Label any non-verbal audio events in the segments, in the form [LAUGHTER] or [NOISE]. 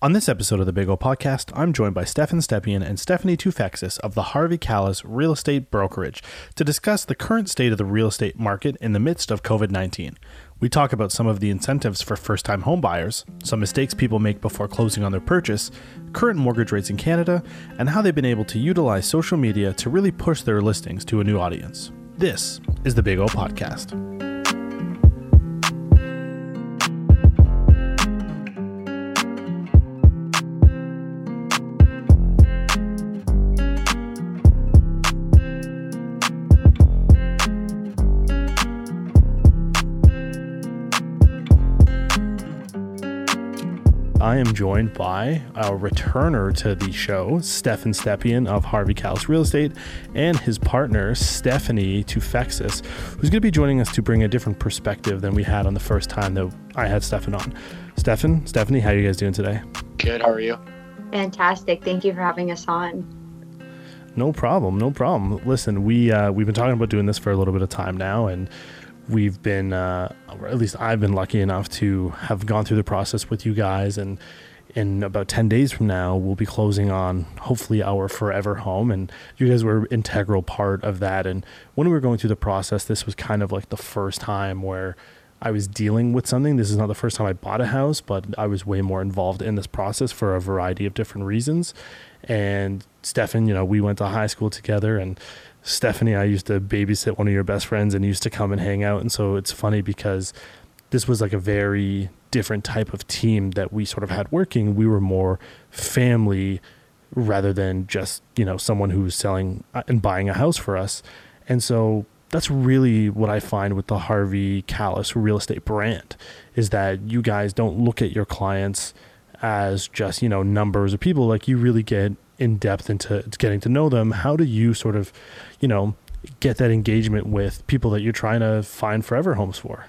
On this episode of the Big O Podcast, I'm joined by Stefan Stepien and Stephanie Toufexis of the Harvey Kalles Real Estate Brokerage to discuss the current state of the real estate market in the midst of COVID 19. We talk about some of the incentives for first time homebuyers, some mistakes people make before closing on their purchase, current mortgage rates in Canada, and how they've been able to utilize social media to really push their listings to a new audience. This is the Big O Podcast. I am joined by a returner to the show, Stefan Stepien of Harvey Kalles Real Estate, and his partner, Stephanie Toufexis, who's going to be joining us to bring a different perspective than we had on the first time that I had Stefan on. Stefan, Stephanie, how are you guys doing today? Good. How are you? Fantastic. Thank you for having us on. No problem. No problem. Listen, we uh, we've been talking about doing this for a little bit of time now, and we've been, uh, or at least I've been lucky enough to have gone through the process with you guys. And in about 10 days from now, we'll be closing on hopefully our forever home. And you guys were integral part of that. And when we were going through the process, this was kind of like the first time where I was dealing with something. This is not the first time I bought a house, but I was way more involved in this process for a variety of different reasons. And Stefan, you know, we went to high school together and Stephanie, I used to babysit one of your best friends and used to come and hang out. And so it's funny because this was like a very different type of team that we sort of had working. We were more family rather than just, you know, someone who was selling uh, and buying a house for us. And so that's really what I find with the Harvey Kalles real estate brand is that you guys don't look at your clients as just, you know, numbers of people. Like you really get in depth into getting to know them, how do you sort of, you know, get that engagement with people that you're trying to find forever homes for?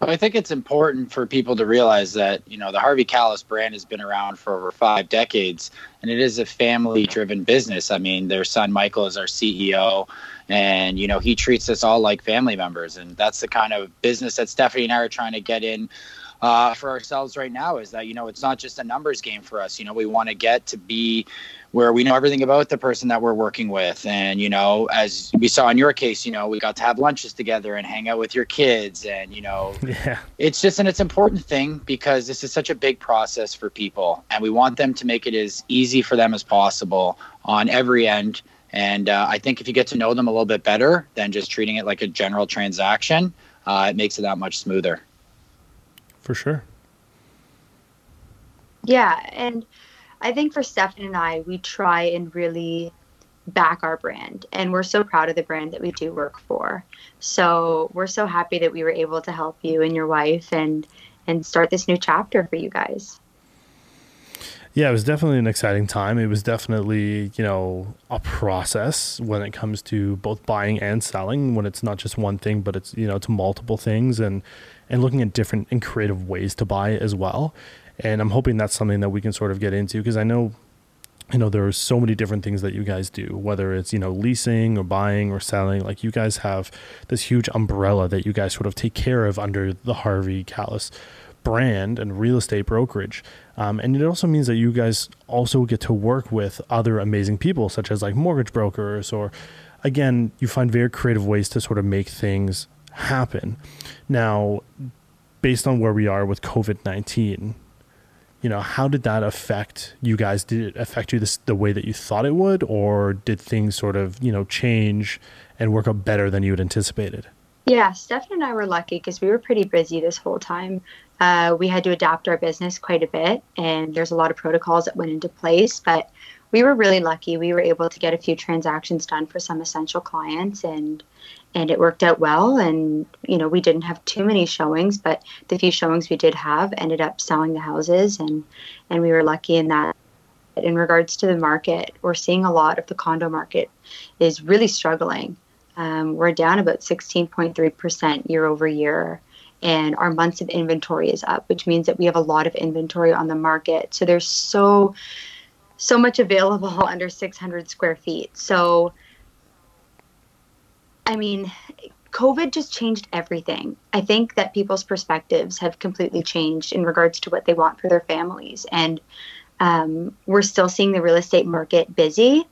I think it's important for people to realize that, you know, the Harvey Kalles brand has been around for over five decades and it is a family driven business. I mean, their son Michael is our CEO and, you know, he treats us all like family members. And that's the kind of business that Stephanie and I are trying to get in uh, for ourselves right now is that, you know, it's not just a numbers game for us. You know, we want to get to be where we know everything about the person that we're working with. And, you know, as we saw in your case, you know, we got to have lunches together and hang out with your kids. And, you know, [LAUGHS] yeah. it's just an it's important thing because this is such a big process for people. And we want them to make it as easy for them as possible on every end. And uh, I think if you get to know them a little bit better than just treating it like a general transaction, uh, it makes it that much smoother. For sure. Yeah. And, I think for Stefan and I, we try and really back our brand and we're so proud of the brand that we do work for. So we're so happy that we were able to help you and your wife and and start this new chapter for you guys. Yeah, it was definitely an exciting time. It was definitely, you know, a process when it comes to both buying and selling when it's not just one thing, but it's, you know, it's multiple things and and looking at different and creative ways to buy as well. And I'm hoping that's something that we can sort of get into because I know you know there are so many different things that you guys do whether it's you know leasing or buying or selling. Like you guys have this huge umbrella that you guys sort of take care of under the harvey kalles brand and real estate brokerage. Um, and it also means that you guys also get to work with other amazing people such as like mortgage brokers or again you find very creative ways to sort of make things happen. Now based on where we are with covid-19 you know, how did that affect you guys? Did it affect you this, the way that you thought it would, or did things sort of, you know, change and work out better than you had anticipated? Yeah, Stefan and I were lucky because we were pretty busy this whole time. Uh, we had to adapt our business quite a bit, and there's a lot of protocols that went into place. But we were really lucky. We were able to get a few transactions done for some essential clients, and and it worked out well. And you know we didn't have too many showings but the few showings we did have ended up selling the houses. And and we were lucky in that in regards to the market we're seeing a lot of the condo market is really struggling. Um, we're down about 16.3% year over year and our months of inventory is up which means that we have a lot of inventory on the market. So there's so so much available [LAUGHS] under 600 square feet. So I mean, COVID just changed everything. I think that people's perspectives have completely changed in regards to what they want for their families. And um, we're still seeing the real estate market busy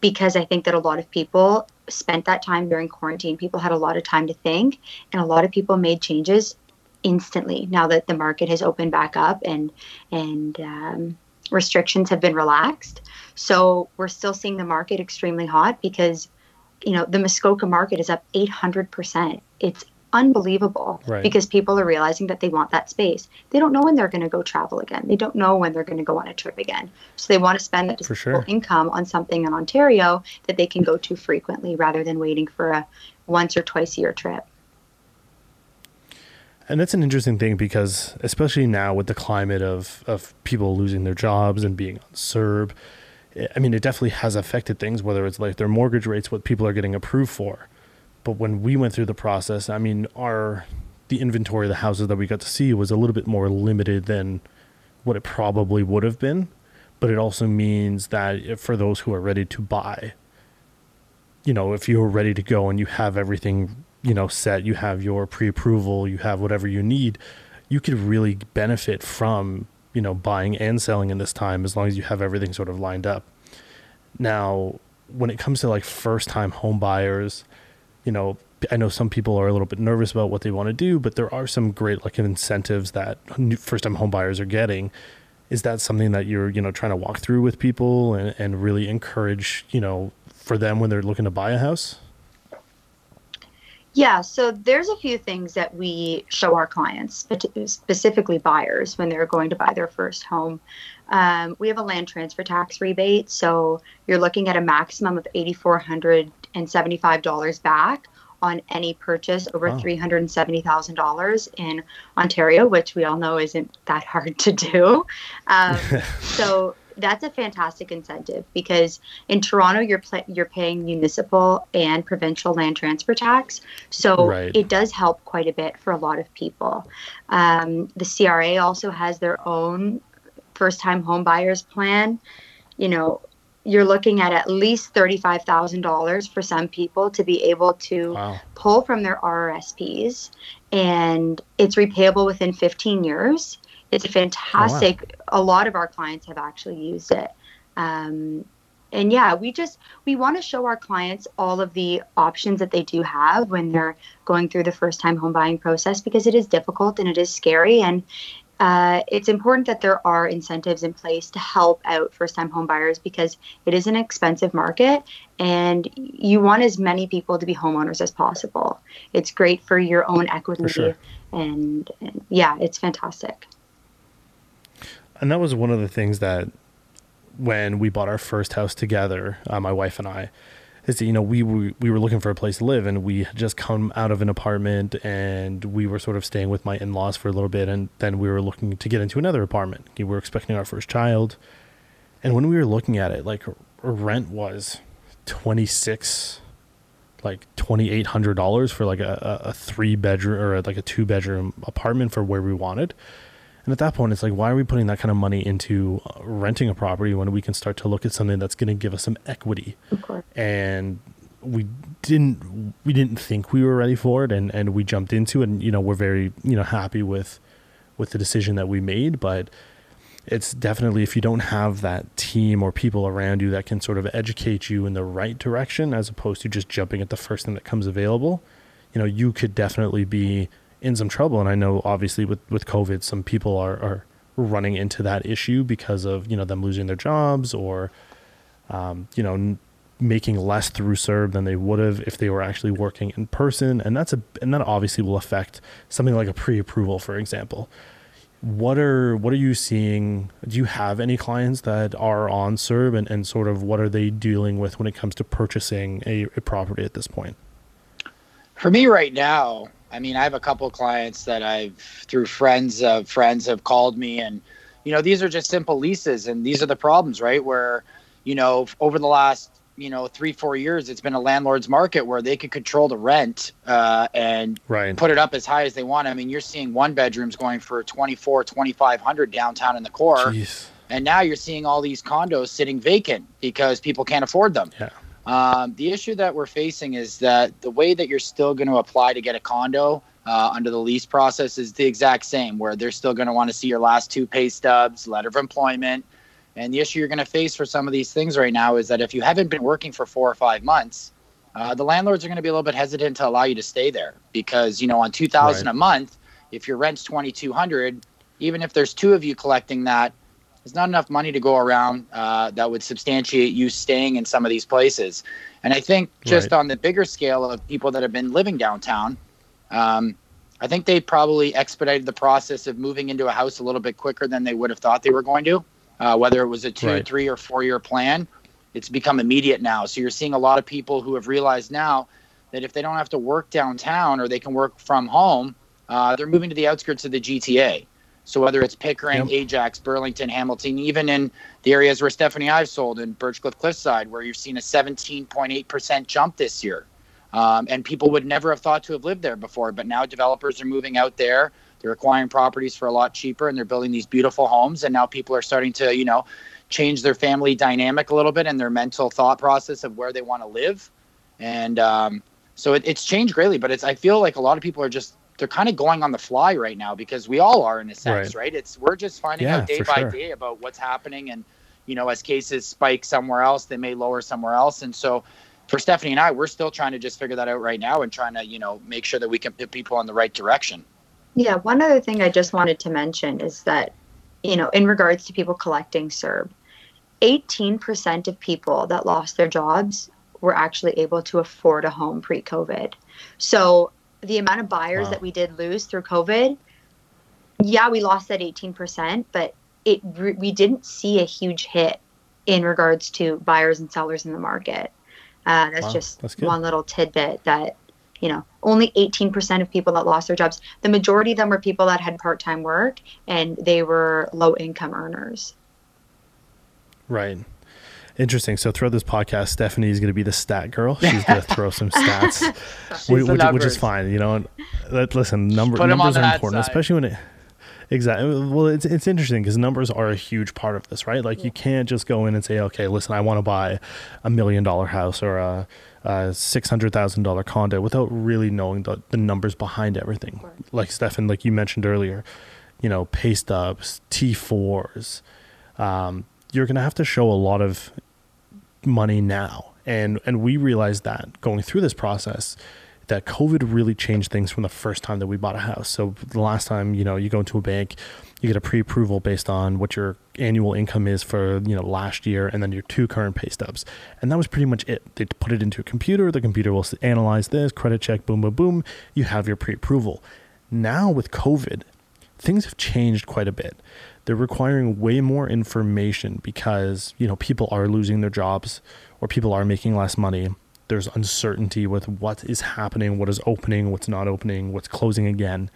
because I think that a lot of people spent that time during quarantine. People had a lot of time to think, and a lot of people made changes instantly now that the market has opened back up and and um, restrictions have been relaxed. So we're still seeing the market extremely hot because you know the Muskoka market is up 800%. It's unbelievable right. because people are realizing that they want that space. They don't know when they're going to go travel again. They don't know when they're going to go on a trip again. So they want to spend that disposable sure. income on something in Ontario that they can go to frequently rather than waiting for a once or twice a year trip. And that's an interesting thing because especially now with the climate of, of people losing their jobs and being on CERB, I mean, it definitely has affected things, whether it's like their mortgage rates, what people are getting approved for. But when we went through the process, I mean, our the inventory of the houses that we got to see was a little bit more limited than what it probably would have been. But it also means that for those who are ready to buy, you know, if you're ready to go and you have everything, you know, set, you have your pre-approval, you have whatever you need, you could really benefit from, you know, buying and selling in this time as long as you have everything sort of lined up. Now, when it comes to like first-time home buyers, you know, I know some people are a little bit nervous about what they want to do, but there are some great like incentives that first time home buyers are getting. Is that something that you're, you know, trying to walk through with people and, and really encourage, you know, for them when they're looking to buy a house? Yeah, so there's a few things that we show our clients, specifically buyers, when they're going to buy their first home. Um, we have a land transfer tax rebate, so you're looking at a maximum of $8,475 back on any purchase over wow. $370,000 in Ontario, which we all know isn't that hard to do. Um, [LAUGHS] so that's a fantastic incentive because in Toronto you're pl- you're paying municipal and provincial land transfer tax, so right. it does help quite a bit for a lot of people. Um, the CRA also has their own first time home buyers plan. You know, you're looking at at least $35,000 for some people to be able to wow. pull from their RRSPs and it's repayable within 15 years. It's fantastic. Oh, wow. A lot of our clients have actually used it. Um, and yeah, we just we want to show our clients all of the options that they do have when they're going through the first time home buying process because it is difficult and it is scary and uh, it's important that there are incentives in place to help out first time home buyers because it is an expensive market and you want as many people to be homeowners as possible. It's great for your own equity sure. and, and yeah, it's fantastic and that was one of the things that when we bought our first house together, uh, my wife and I, is that you know we, we we were looking for a place to live, and we had just come out of an apartment, and we were sort of staying with my in laws for a little bit, and then we were looking to get into another apartment. We were expecting our first child, and when we were looking at it, like rent was twenty six like twenty eight hundred dollars for like a, a three bedroom or like a two bedroom apartment for where we wanted. And at that point, it's like, why are we putting that kind of money into uh, renting a property when we can start to look at something that's going to give us some equity? And we didn't we didn't think we were ready for it, and and we jumped into it, and you know we're very you know happy with with the decision that we made, but it's definitely if you don't have that team or people around you that can sort of educate you in the right direction as opposed to just jumping at the first thing that comes available you know you could definitely be in some trouble. And I know obviously with, with COVID, some people are, are running into that issue because of, you know, them losing their jobs or, um, you know, n- making less through CERB than they would have if they were actually working in person. And that's a, and that obviously will affect something like a pre-approval, for example. What are, what are you seeing? Do you have any clients that are on CERB and, and sort of what are they dealing with when it comes to purchasing a, a property at this point? For me right now, I mean, I have a couple clients that I've through friends of friends have called me, and you know, these are just simple leases, and these are the problems, right? Where you know, over the last you know three four years, it's been a landlord's market where they could control the rent uh, and right. put it up as high as they want. I mean, you're seeing one bedrooms going for 24, 2500 downtown in the core. Jeez. And now you're seeing all these condos sitting vacant because people can't afford them. Yeah. Um, the issue that we're facing is that the way that you're still going to apply to get a condo uh, under the lease process is the exact same, where they're still going to want to see your last two pay stubs, letter of employment. And the issue you're going to face for some of these things right now is that if you haven't been working for four or five months, uh, the landlords are going to be a little bit hesitant to allow you to stay there because you know on 2000 right. a month if your rent's 2200 even if there's two of you collecting that there's not enough money to go around uh, that would substantiate you staying in some of these places and i think just right. on the bigger scale of people that have been living downtown um, i think they probably expedited the process of moving into a house a little bit quicker than they would have thought they were going to uh, whether it was a two right. three or four year plan it's become immediate now. So you're seeing a lot of people who have realized now that if they don't have to work downtown or they can work from home, uh, they're moving to the outskirts of the GTA. So whether it's Pickering, yep. Ajax, Burlington, Hamilton, even in the areas where Stephanie I've sold in Birchcliff Cliffside, where you've seen a 17.8% jump this year. Um, and people would never have thought to have lived there before, but now developers are moving out there. They're acquiring properties for a lot cheaper, and they're building these beautiful homes. And now people are starting to, you know, change their family dynamic a little bit and their mental thought process of where they want to live. And um, so it, it's changed greatly, but it's I feel like a lot of people are just they're kind of going on the fly right now because we all are in a sense, right? right? It's we're just finding yeah, out day by sure. day about what's happening and you know, as cases spike somewhere else, they may lower somewhere else. And so for Stephanie and I, we're still trying to just figure that out right now and trying to, you know, make sure that we can put people in the right direction. Yeah, one other thing I just wanted to mention is that, you know, in regards to people collecting CERB, 18% of people that lost their jobs were actually able to afford a home pre COVID. So the amount of buyers wow. that we did lose through COVID, yeah, we lost that 18%, but it we didn't see a huge hit in regards to buyers and sellers in the market. Uh, that's wow, just that's one little tidbit that you know only 18% of people that lost their jobs the majority of them were people that had part-time work and they were low income earners Right. Interesting. So throughout this podcast, Stephanie is going to be the stat girl. She's going [LAUGHS] to throw some stats, which, which, is fine. You know, that, listen, number, numbers are important, side. especially when it. Exactly. Well, it's it's interesting because numbers are a huge part of this, right? Like yeah. you can't just go in and say, okay, listen, I want to buy a million dollar house or a, a six hundred thousand dollar condo without really knowing the, the numbers behind everything. Like Stefan, like you mentioned earlier, you know, pay stubs, T fours, um, you're going to have to show a lot of money now. And and we realized that going through this process that COVID really changed things from the first time that we bought a house. So the last time, you know, you go into a bank, you get a pre-approval based on what your annual income is for, you know, last year and then your two current pay stubs. And that was pretty much it. They put it into a computer, the computer will analyze this, credit check, boom boom boom, you have your pre-approval. Now with COVID, things have changed quite a bit they're requiring way more information because you know people are losing their jobs or people are making less money. There's uncertainty with what is happening what is opening what's not opening what's closing again.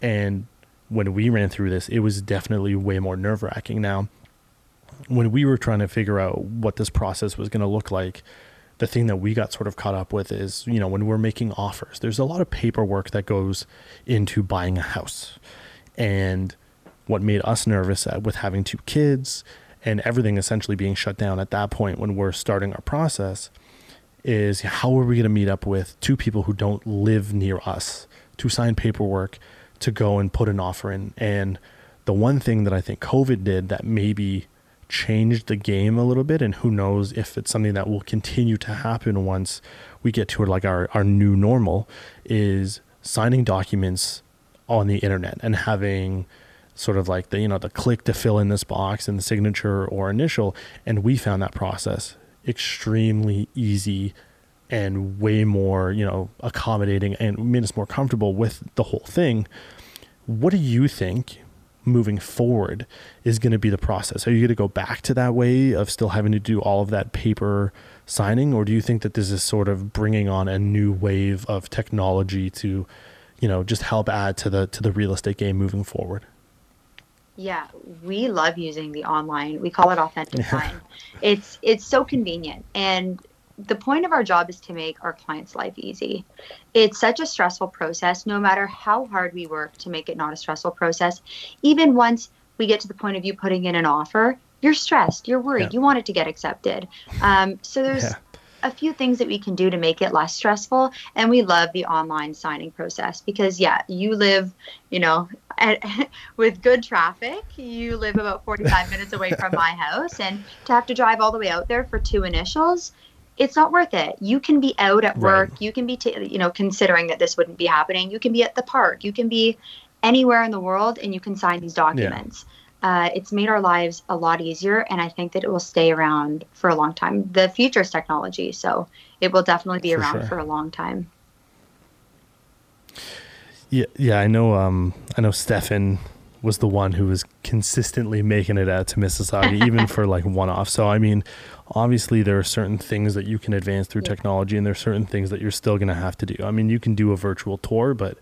And when we ran through this it was definitely way more nerve-wracking. Now when we were trying to figure out what this process was going to look like the thing that we got sort of caught up with is you know when we're making offers there's a lot of paperwork that goes into buying a house. And what made us nervous with having two kids and everything essentially being shut down at that point when we're starting our process is how are we going to meet up with two people who don't live near us to sign paperwork to go and put an offer in? And the one thing that I think COVID did that maybe changed the game a little bit and who knows if it's something that will continue to happen once we get to like our, our new normal is signing documents on the internet and having sort of like the you know the click to fill in this box and the signature or initial and we found that process extremely easy and way more you know accommodating and made us more comfortable with the whole thing. What do you think moving forward is going to be the process? Are you going to go back to that way of still having to do all of that paper signing or do you think that this is sort of bringing on a new wave of technology to you know just help add to the to the real estate game moving forward yeah, we love using the online. We call it authentic [LAUGHS] sign. it's it's so convenient and the point of our job is to make our clients' life easy. It's such a stressful process, no matter how hard we work to make it not a stressful process. Even once we get to the point of you putting in an offer, you're stressed, you're worried, yeah. you want it to get accepted. Um, so there's yeah. A few things that we can do to make it less stressful. And we love the online signing process because, yeah, you live, you know, [LAUGHS] at, with good traffic. You live about 45 minutes away from my house. And to have to drive all the way out there for two initials, it's not worth it. You can be out at work. Right. You can be, t- you know, considering that this wouldn't be happening. You can be at the park. You can be anywhere in the world and you can sign these documents. Yeah. Uh, it's made our lives a lot easier, and I think that it will stay around for a long time. The future is technology, so it will definitely be for around sure. for a long time. Yeah, yeah, I know. Um, I know Stefan was the one who was consistently making it out to Mississauga, [LAUGHS] even for like one off. So, I mean, obviously, there are certain things that you can advance through yeah. technology, and there are certain things that you're still going to have to do. I mean, you can do a virtual tour, but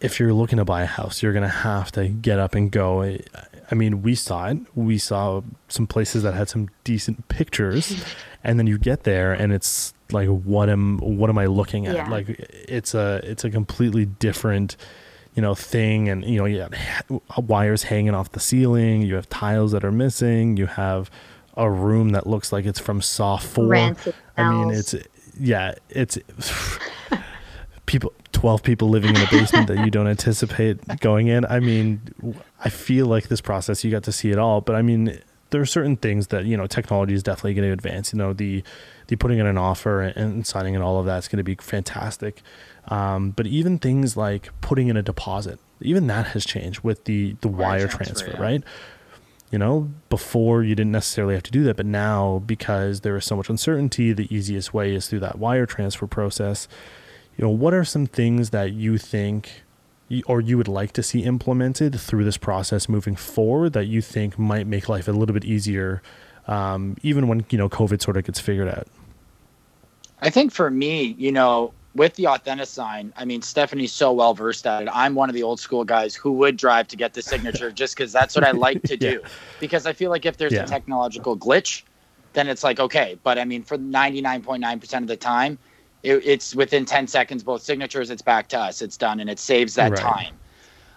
if you're looking to buy a house, you're going to have to get up and go. I mean, we saw it. We saw some places that had some decent pictures, [LAUGHS] and then you get there and it's like, what am what am I looking at? Yeah. Like, it's a it's a completely different, you know, thing. And you know, you have wires hanging off the ceiling. You have tiles that are missing. You have a room that looks like it's from Saw Four. Rancid I mean, it's yeah, it's [LAUGHS] people 12 people living in a basement that you don't anticipate going in. I mean, I feel like this process, you got to see it all, but I mean, there are certain things that, you know, technology is definitely going to advance. You know, the, the putting in an offer and signing and all of that's going to be fantastic. Um, but even things like putting in a deposit, even that has changed with the, the wire, wire transfer, transfer yeah. right? You know, before you didn't necessarily have to do that, but now because there is so much uncertainty, the easiest way is through that wire transfer process you know, what are some things that you think or you would like to see implemented through this process moving forward that you think might make life a little bit easier, um, even when you know COVID sort of gets figured out? I think for me, you know, with the Authentisign, I mean, Stephanie's so well versed at it. I'm one of the old school guys who would drive to get the signature just because that's what I like to [LAUGHS] do. yeah. Because I feel like if there's yeah. a technological glitch, then it's like okay. But I mean, for 99.9% of the time, it, it's within 10 seconds both signatures it's back to us it's done and it saves that right. time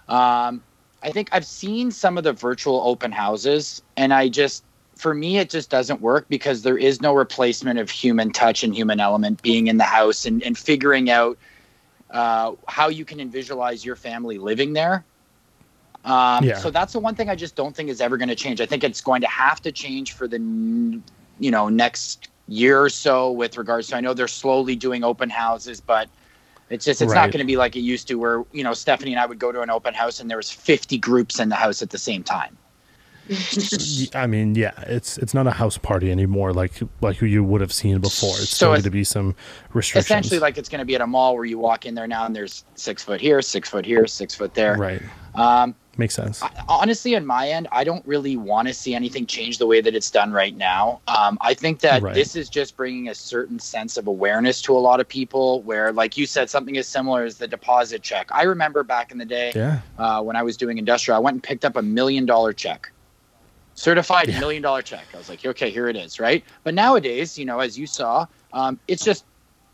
um, i think i've seen some of the virtual open houses and i just for me it just doesn't work because there is no replacement of human touch and human element being in the house and, and figuring out uh, how you can visualize your family living there um, yeah. so that's the one thing i just don't think is ever going to change i think it's going to have to change for the you know next year or so with regards to I know they're slowly doing open houses, but it's just it's right. not going to be like it used to where, you know, Stephanie and I would go to an open house and there was 50 groups in the house at the same time. [LAUGHS] I mean, yeah, it's it's not a house party anymore like like you would have seen before. It's so going to be some restrictions. Essentially, like it's going to be at a mall where you walk in there now and there's six foot here, six foot here, six foot there. Right. Um, Makes sense. I, honestly, on my end, I don't really want to see anything change the way that it's done right now. Um, I think that right. this is just bringing a certain sense of awareness to a lot of people. Where, like you said, something as similar as the deposit check. I remember back in the day yeah. uh, when I was doing industrial, I went and picked up a million dollar check, certified yeah. million dollar check. I was like, okay, here it is, right? But nowadays, you know, as you saw, um, it's just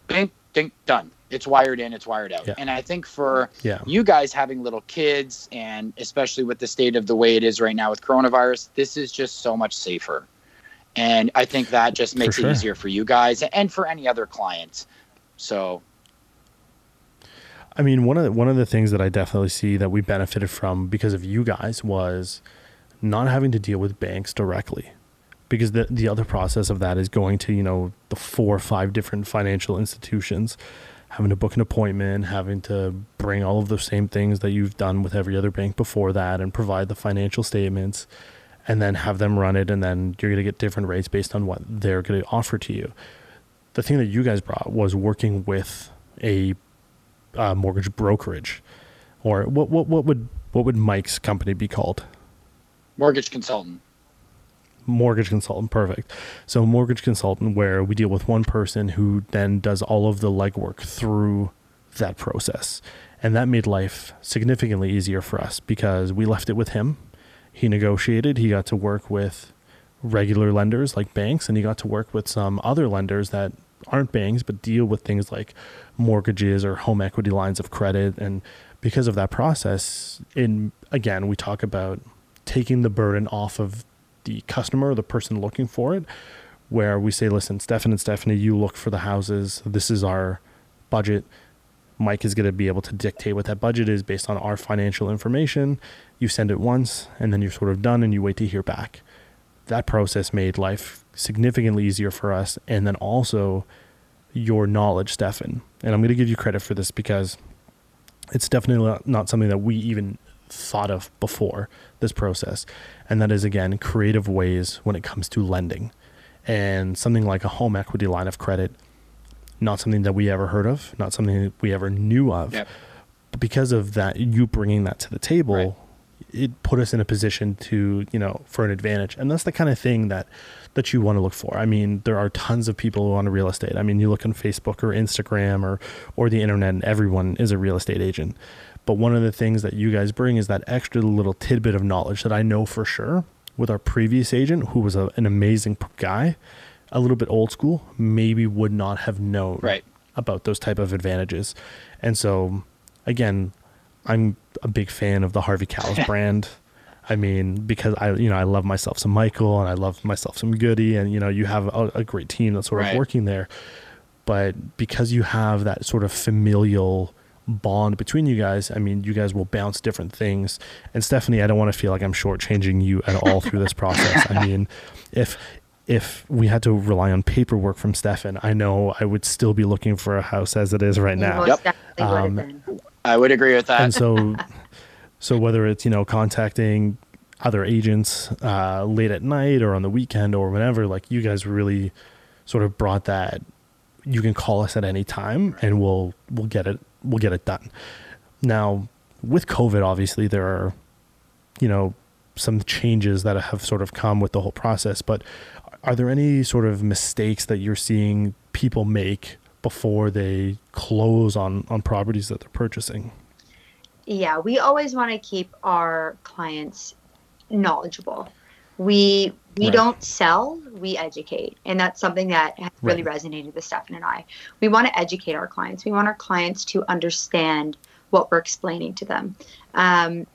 bing, ding, done it's wired in, it's wired out. Yeah. And I think for yeah. you guys having little kids, and especially with the state of the way it is right now with coronavirus, this is just so much safer. And I think that just makes sure. it easier for you guys and for any other clients. So, I mean, one of the, one of the things that I definitely see that we benefited from because of you guys was not having to deal with banks directly because the the other process of that is going to you know the four or five different financial institutions having to book an appointment, having to bring all of the same things that you've done with every other bank before that and provide the financial statements and then have them run it and then you're going to get different rates based on what they're going to offer to you. The thing that you guys brought was working with a uh, mortgage brokerage or what what what would what would Mike's company be called? Mortgage consultant mortgage consultant. Perfect. So, mortgage consultant, where we deal with one person who then does all of the legwork through that process. And that made life significantly easier for us because we left it with him. He negotiated, he got to work with regular lenders like banks, and he got to work with some other lenders that aren't banks but deal with things like mortgages or home equity lines of credit. And because of that process, in again, we talk about taking the burden off of the customer, the person looking for it, where we say, listen, Stefan and Stephanie, you look for the houses. This is our budget. Mike is going to be able to dictate what that budget is based on our financial information. You send it once and then you're sort of done and you wait to hear back. That process made life significantly easier for us. And then also your knowledge, Stefan. And I'm going to give you credit for this because it's definitely not something that we even thought of before this process. And that is, again, creative ways when it comes to lending. And something like a home equity line of credit not something that we ever heard of, not something that we ever knew of. Yep. But because of that, you bringing that to the table, right. it put us in a position to, you know, for an advantage. And that's the kind of thing that that you want to look for. I mean, there are tons of people who want to real estate. I mean, you look on Facebook or Instagram or or the internet, and everyone is a real estate agent. But one of the things that you guys bring is that extra little tidbit of knowledge that I know for sure with our previous agent, who was a, an amazing guy a little bit old school maybe would not have known right. about those type of advantages. And so again, I'm a big fan of the Harvey Kalles [LAUGHS] brand. I mean, because I, you know, I love myself some Michael and I love myself some Goody, and you know, you have a, a great team that's sort of working there. But because you have that sort of familial bond between you guys, I mean, you guys will bounce different things. And Stephanie, I don't want to feel like I'm shortchanging you at all through this process. I mean, if if we had to rely on paperwork from Stefan, I know I would still be looking for a house as it is right now. Yep. Um, I would agree with that. And so, [LAUGHS] so whether it's you know contacting other agents uh, late at night or on the weekend or whenever, like you guys really sort of brought that. You can call us at any time, and we'll we'll get it we'll get it done. Now, with COVID, obviously there are, you know, some changes that have sort of come with the whole process. But are there any sort of mistakes that you're seeing people make before they close on on properties that they're purchasing? Yeah, we always want to keep our clients knowledgeable. We we right. don't sell, we educate. And that's something that has really right. resonated with Stefan and I. We want to educate our clients. We want our clients to understand what we're explaining to them. Um,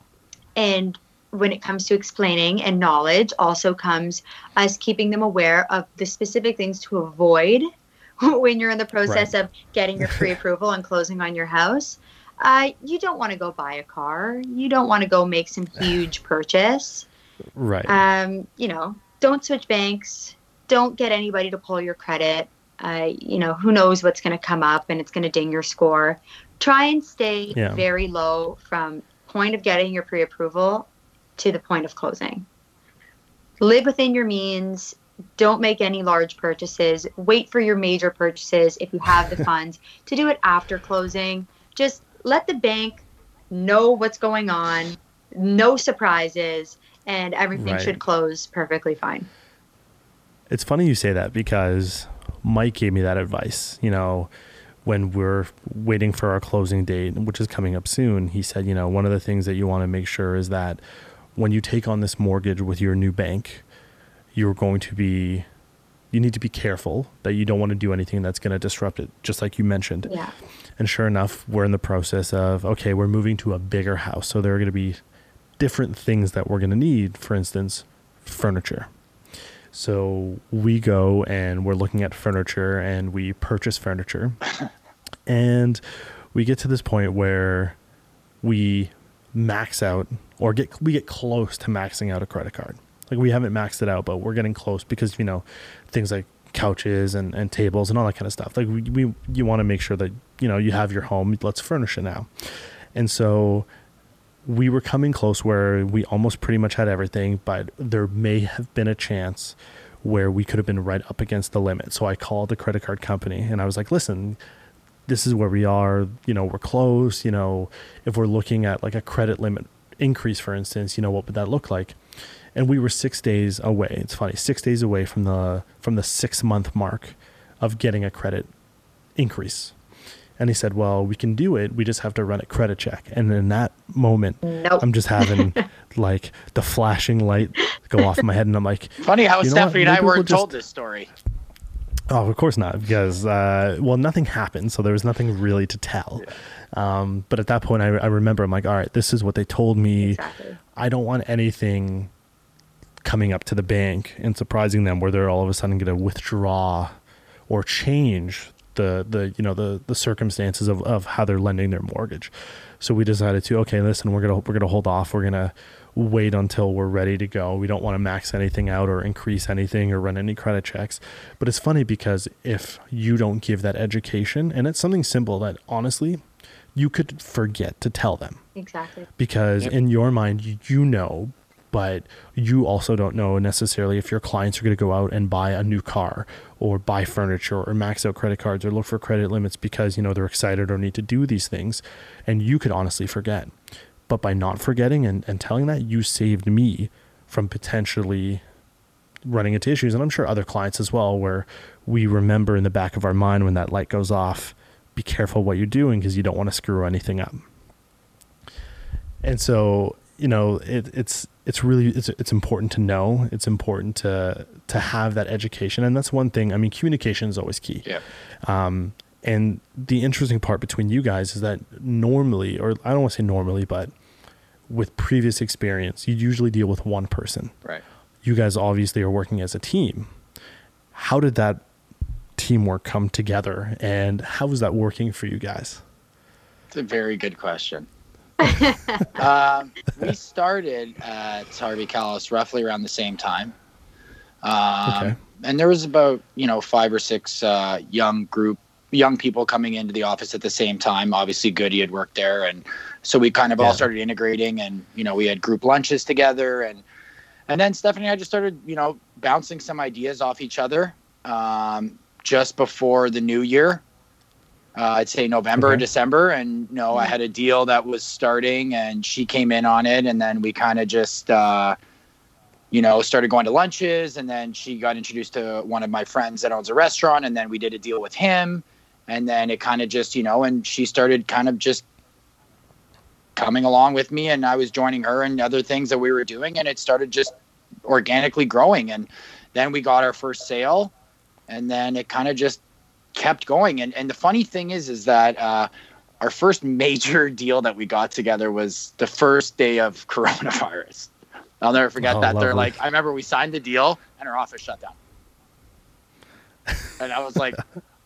and when it comes to explaining and knowledge also comes us keeping them aware of the specific things to avoid [LAUGHS] when you're in the process right. of getting your [LAUGHS] pre-approval and closing on your house uh, you don't want to go buy a car you don't want to go make some [SIGHS] huge purchase right um, you know don't switch banks don't get anybody to pull your credit uh, you know who knows what's going to come up and it's going to ding your score try and stay yeah. very low from point of getting your pre-approval to the point of closing. Live within your means. Don't make any large purchases. Wait for your major purchases if you have the [LAUGHS] funds to do it after closing. Just let the bank know what's going on, no surprises, and everything right. should close perfectly fine. It's funny you say that because Mike gave me that advice. You know, when we're waiting for our closing date, which is coming up soon, he said, you know, one of the things that you want to make sure is that when you take on this mortgage with your new bank, you're going to be you need to be careful that you don't want to do anything that's going to disrupt it, just like you mentioned. Yeah. And sure enough, we're in the process of okay, we're moving to a bigger house, so there are going to be different things that we're going to need. For instance, furniture. So we go and we're looking at furniture and we purchase furniture, [LAUGHS] and we get to this point where we max out or get we get close to maxing out a credit card. Like we haven't maxed it out, but we're getting close because you know things like couches and, and tables and all that kind of stuff. Like we, we you want to make sure that you know you have your home. Let's furnish it now. And so we were coming close where we almost pretty much had everything, but there may have been a chance where we could have been right up against the limit. So I called the credit card company and I was like, listen, this is where we are, you know, we're close, you know, if we're looking at like a credit limit increase, for instance, you know, what would that look like? And we were six days away. It's funny, six days away from the from the six month mark of getting a credit increase. And he said, "Well, we can do it. We just have to run a credit check." And in that moment, nope. I'm just having [LAUGHS] like the flashing light go off in my head, and I'm like, "Funny how Stephanie and I weren't we'll told this story." Oh, of course not, because uh, well, nothing happened, so there was nothing really to tell. Yeah. Um, but at that point, I, I, remember I'm like, all right, this is what they told me. Exactly. I don't want anything coming up to the bank and surprising them where they're all of a sudden going to withdraw or change the the you know the the circumstances of, of how they're lending their mortgage. So we decided to okay, listen, we're gonna we're gonna hold off. We're gonna wait until we're ready to go. We don't want to max anything out or increase anything or run any credit checks. But it's funny because if you don't give that education, and it's something simple that honestly you could forget to tell them. Exactly. Because Yep. in your mind, you know, but you also don't know necessarily if your clients are going to go out and buy a new car or buy furniture or max out credit cards or look for credit limits because, you know, they're excited or need to do these things. And you could honestly forget. But by not forgetting and, and telling that, you saved me from potentially running into issues. And I'm sure other clients as well, where we remember in the back of our mind when that light goes off, be careful what you're doing because you don't want to screw anything up. And so, you know, it, it's it's really it's it's important to know. It's important to to have that education, and that's one thing. I mean, communication is always key. Yeah. Um, and the interesting part between you guys is that normally, or I don't want to say normally, but with previous experience, you usually deal with one person. Right. You guys obviously are working as a team. How did that teamwork come together, and how is that working for you guys? It's a very good question. [LAUGHS] um, we started at Harvey Kalles roughly around the same time. Um, Okay. And there was about you know five or six uh, young group young people coming into the office at the same time. Obviously, Goody had worked there, and so we kind of Yeah. all started integrating, and you know we had group lunches together, and and then Stephanie and I just started you know bouncing some ideas off each other. Um, just before the new year, uh, I'd say November or Okay. December, and you know I had a deal that was starting, and she came in on it, and then we kind of just. Uh, you know, started going to lunches, and then she got introduced to one of my friends that owns a restaurant, and then we did a deal with him, and then it kind of just, you know, and she started kind of just coming along with me, and I was joining her and other things that we were doing, and it started just organically growing, and then we got our first sale, and then it kind of just kept going, and and the funny thing is, is that. uh our first major [LAUGHS] deal that we got together was the first day of [LAUGHS] coronavirus. I'll never forget Oh, that. They're like, I remember we signed the deal and our office shut down. [LAUGHS] and I was like,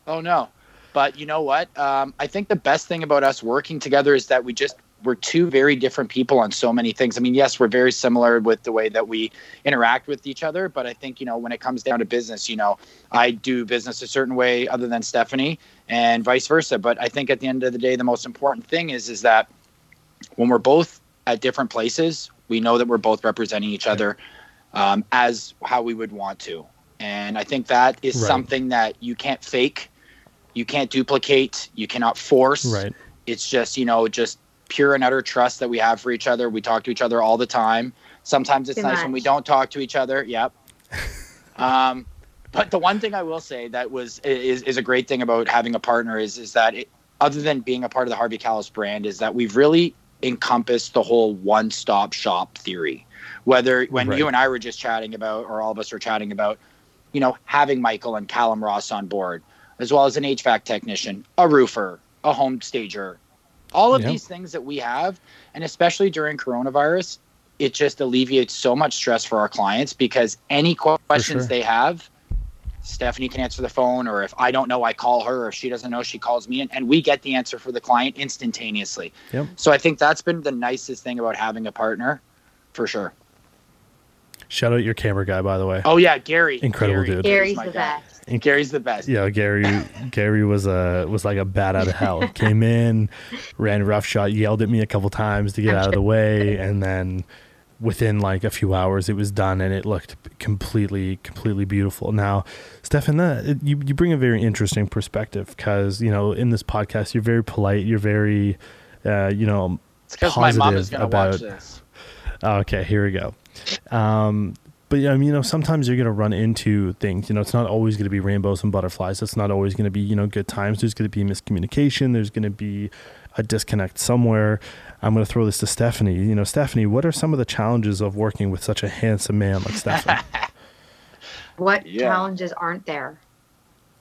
oh no. But you know what? Um, I think the best thing about us working together is that we just we're two very different people on so many things. I mean, yes, we're very similar with the way that we interact with each other, but I think you know when it comes down to business, you know, I do business a certain way other than Stephanie, and vice versa. But I think at the end of the day, the most important thing is is that when we're both at different places, we know that we're both representing each other um, as how we would want to. And I think that is Right. something that you can't fake, you can't duplicate, you cannot force. Right. It's just, you know, just pure and utter trust that we have for each other. We talk to each other all the time. Sometimes it's Too nice when we don't talk to each other. Yep. [LAUGHS] um, but the one thing I will say that was is, is a great thing about having a partner is is that it, other than being a part of the Harvey Kalles brand, is that we've really encompassed the whole one-stop shop theory. Whether when Right. you and I were just chatting about, or all of us were chatting about, you know, having Michael and Callum Ross on board, as well as an HVAC technician, a roofer, a home stager, all of Yeah. these things that we have, and especially during coronavirus, it just alleviates so much stress for our clients because any questions sure. they have, Stephanie can answer the phone, or if I don't know, I call her, or if she doesn't know, she calls me, and, and we get the answer for the client instantaneously. Yep. So I think that's been the nicest thing about having a partner, for sure. Shout out your camera guy, by the way. Oh yeah, Gary. Incredible Gary. dude. Gary's the guy. best. Gary's the best. Yeah, Gary. Gary was a was like a bat out of hell. [LAUGHS] Came in, ran rough shot, yelled at me a couple times to get out of the way, and then within like a few hours, it was done, and it looked completely, completely beautiful. Now, Stefan, that you you bring a very interesting perspective because you know in this podcast you're very polite, you're very, uh, you know, It's because my mom is positive gonna watch about- this. Okay, here we go. Um, but yeah, I mean, you know, sometimes you're going to run into things. You know, it's not always going to be rainbows and butterflies. It's not always going to be you know good times. There's going to be miscommunication. There's going to be a disconnect somewhere. I'm going to throw this to Stephanie. You know, Stephanie, what are some of the challenges of working with such a handsome man like Stefan? [LAUGHS] What Yeah. challenges aren't there?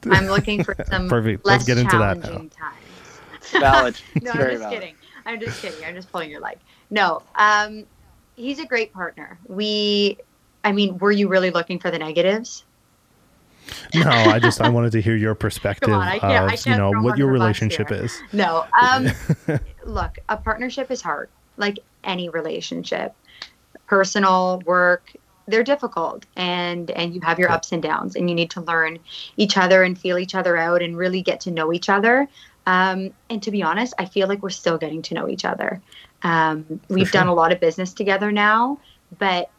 I'm looking for [LAUGHS] some Perfect. less Let's get into that now. challenging times. Valid. [LAUGHS] no, I'm just valid. kidding. I'm just kidding. I'm just pulling your leg. No, um, he's a great partner. We I mean, were you really looking for the negatives? no, I just I wanted to hear your [LAUGHS] perspective on, can't- I of you know what your under the bus relationship is. No. Um, [LAUGHS] look, a partnership is hard, like any relationship. Personal, work, they're difficult and and you have your ups and downs and you need to learn each other and feel each other out and really get to know each other. Um, and to be honest, I feel like we're still getting to know each other. Um, we've done a lot of business together now, but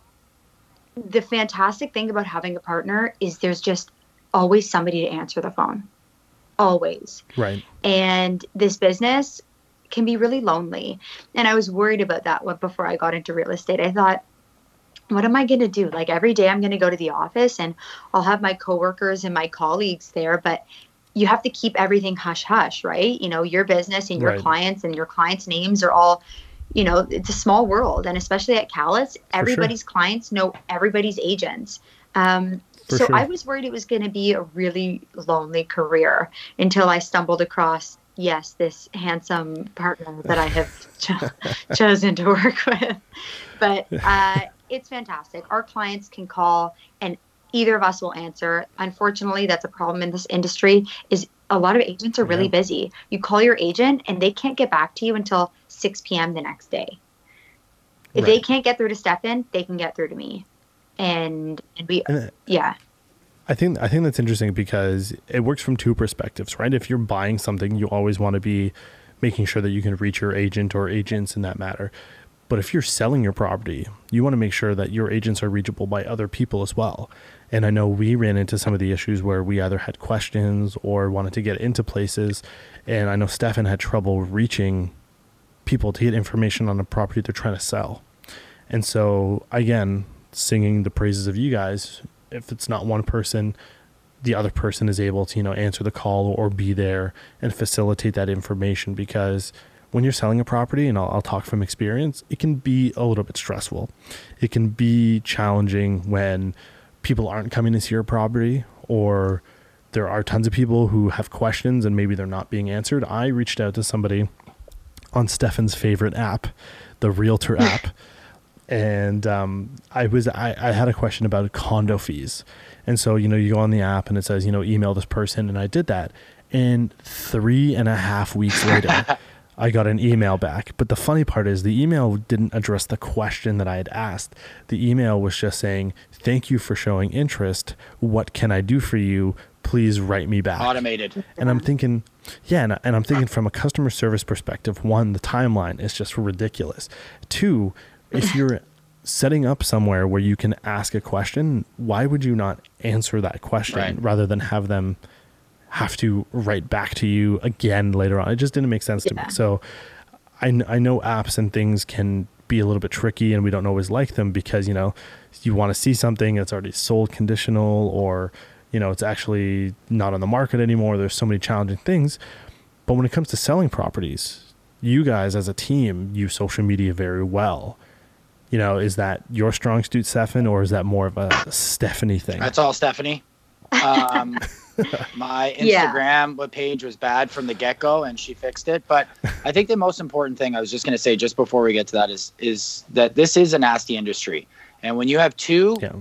the fantastic thing about having a partner is there's just always somebody to answer the phone. Always Right. and this business can be really lonely and i was worried about that before i got into real estate i thought what am i going to do like every day i'm going to go to the office and i'll have my coworkers and my colleagues there but you have to keep everything hush hush right you know your business and your Right. clients and your clients names are all you know it's a small world and especially at Kalles, everybody's clients know everybody's agents um, so sure. I was worried it was going to be a really lonely career until I stumbled across, yes, this handsome partner that I have [LAUGHS] cho- chosen to work [LAUGHS] with. But uh, it's fantastic. Our clients can call and either of us will answer. Unfortunately, that's a problem in this industry is a lot of agents are really Yeah. busy. You call your agent and they can't get back to you until 6 p.m. the next day. If they can't get through to Stefan, they can get through to me. And and we And uh, yeah. I think I think that's interesting because it works from two perspectives, right? If you're buying something, you always want to be making sure that you can reach your agent or agents in that matter. But if you're selling your property, you want to make sure that your agents are reachable by other people as well. And I know we ran into some of the issues where we either had questions or wanted to get into places. And I know Stefan had trouble reaching people to get information on a property they're trying to sell. And so, again, singing the praises of you guys, if it's not one person, the other person is able to, you know, answer the call or be there and facilitate that information because when you're selling a property, and I'll, I'll talk from experience, it can be a little bit stressful. It can be challenging when people aren't coming to see your property or there are tons of people who have questions and maybe they're not being answered. I reached out to somebody on Stefan's favorite app, the Realtor [LAUGHS] app. And um, I was I, I had a question about condo fees, and so you know you go on the app and it says you know email this person, and I did that, and three and a half weeks later, [LAUGHS] I got an email back. But the funny part is the email didn't address the question that I had asked. The email was just saying, "Thank you for showing interest. What can I do for you? Please write me back." Automated. And I'm thinking, yeah, and, and I'm thinking from a customer service perspective, one, the timeline is just ridiculous. Two, if [LAUGHS] you're setting up somewhere where you can ask a question, why would you not answer that question Right. rather than have them have to write back to you again later on? It just didn't make sense to me. So I, I know apps and things can be a little bit tricky and we don't always like them because, you know, you want to see something that's already sold conditional or, you know, it's actually not on the market anymore. There's so many challenging things. But when it comes to selling properties, you guys as a team use social media very well. You know, is that your strong suit, Stefan, or is that more of a Stephanie thing? That's all, Stephanie. Um, [LAUGHS] my Instagram web page was bad from the get go, and she fixed it. But I think the most important thing I was just going to say just before we get to that is is that this is a nasty industry, and when you have two yeah.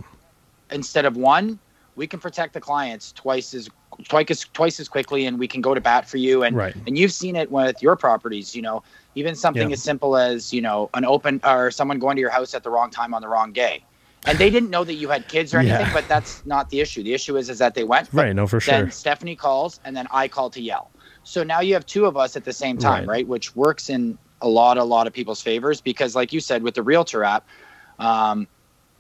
instead of one, we can protect the clients twice as twice as twice as quickly, and we can go to bat for you. And Right. and you've seen it with your properties. You know, even something Yeah. as simple as you know an open or someone going to your house at the wrong time on the wrong day. And they didn't know that you had kids or [LAUGHS] Yeah. anything, but that's not the issue. The issue is is that they went. Right. No, for Then sure. Stephanie calls, and then I call to yell. So now you have two of us at the same time, Right. right? Which works in a lot, a lot of people's favors because, like you said, with the Realtor app, um,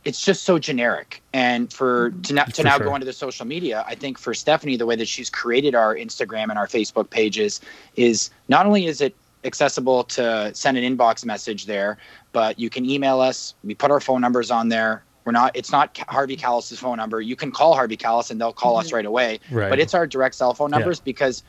it's just so generic. And for mm-hmm. to now, to now sure. go into the social media, I think for Stephanie, the way that she's created our Instagram and our Facebook pages is not only is it accessible to send an inbox message there, but you can email us. We put our phone numbers on there. We're not. It's not Harvey Kalles's phone number. You can call Harvey Kalles and they'll call us mm-hmm. right away. Right. But it's our direct cell phone Yeah. numbers because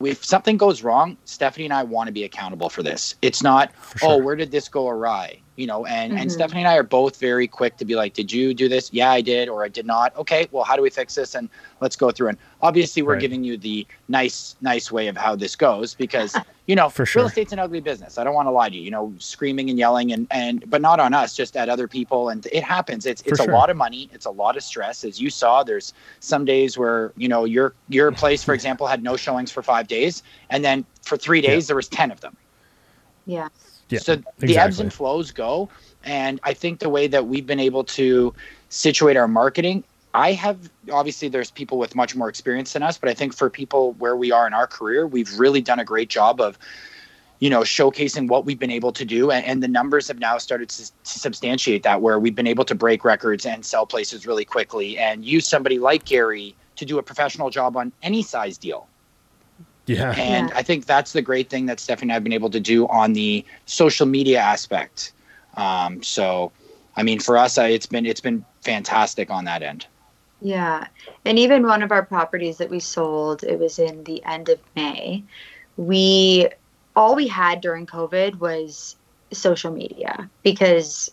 if something goes wrong, Stephanie and I want to be accountable for this. It's not, For oh, sure. where did this go awry? You know and Mhm. and stephanie and i are both very quick to be like did you do this? Yeah i did or i did not. Okay well how do we fix this? And let's go through. And obviously we're Right. giving you the nice nice way of how this goes because [LAUGHS] you know For sure. real estate's an ugly business. I don't want to lie to you you know screaming and yelling and and but not on us just at other people. And it happens. It's For it's sure. a lot of money. It's a lot of stress. As you saw there's some days where you know your your place for [LAUGHS] example had no showings for five days. And then for three days there was 10 of them. Yeah. Yeah, so the ebbs and flows go and i think the way that we've been able to situate our marketing i have obviously there's people with much more experience than us but i think for people where we are in our career we've really done a great job of you know showcasing what we've been able to do and, and the numbers have now started to, to substantiate that where we've been able to break records and sell places really quickly. And use somebody like gary to do a professional job on any size deal Yeah. and Yeah. I think that's the great thing that Stephanie and I have been able to do on the social media aspect. Um, so, I mean, for us, I, it's been it's been fantastic on that end. Yeah. And even one of our properties that we sold, it was in the end of May. We all we had during COVID was social media because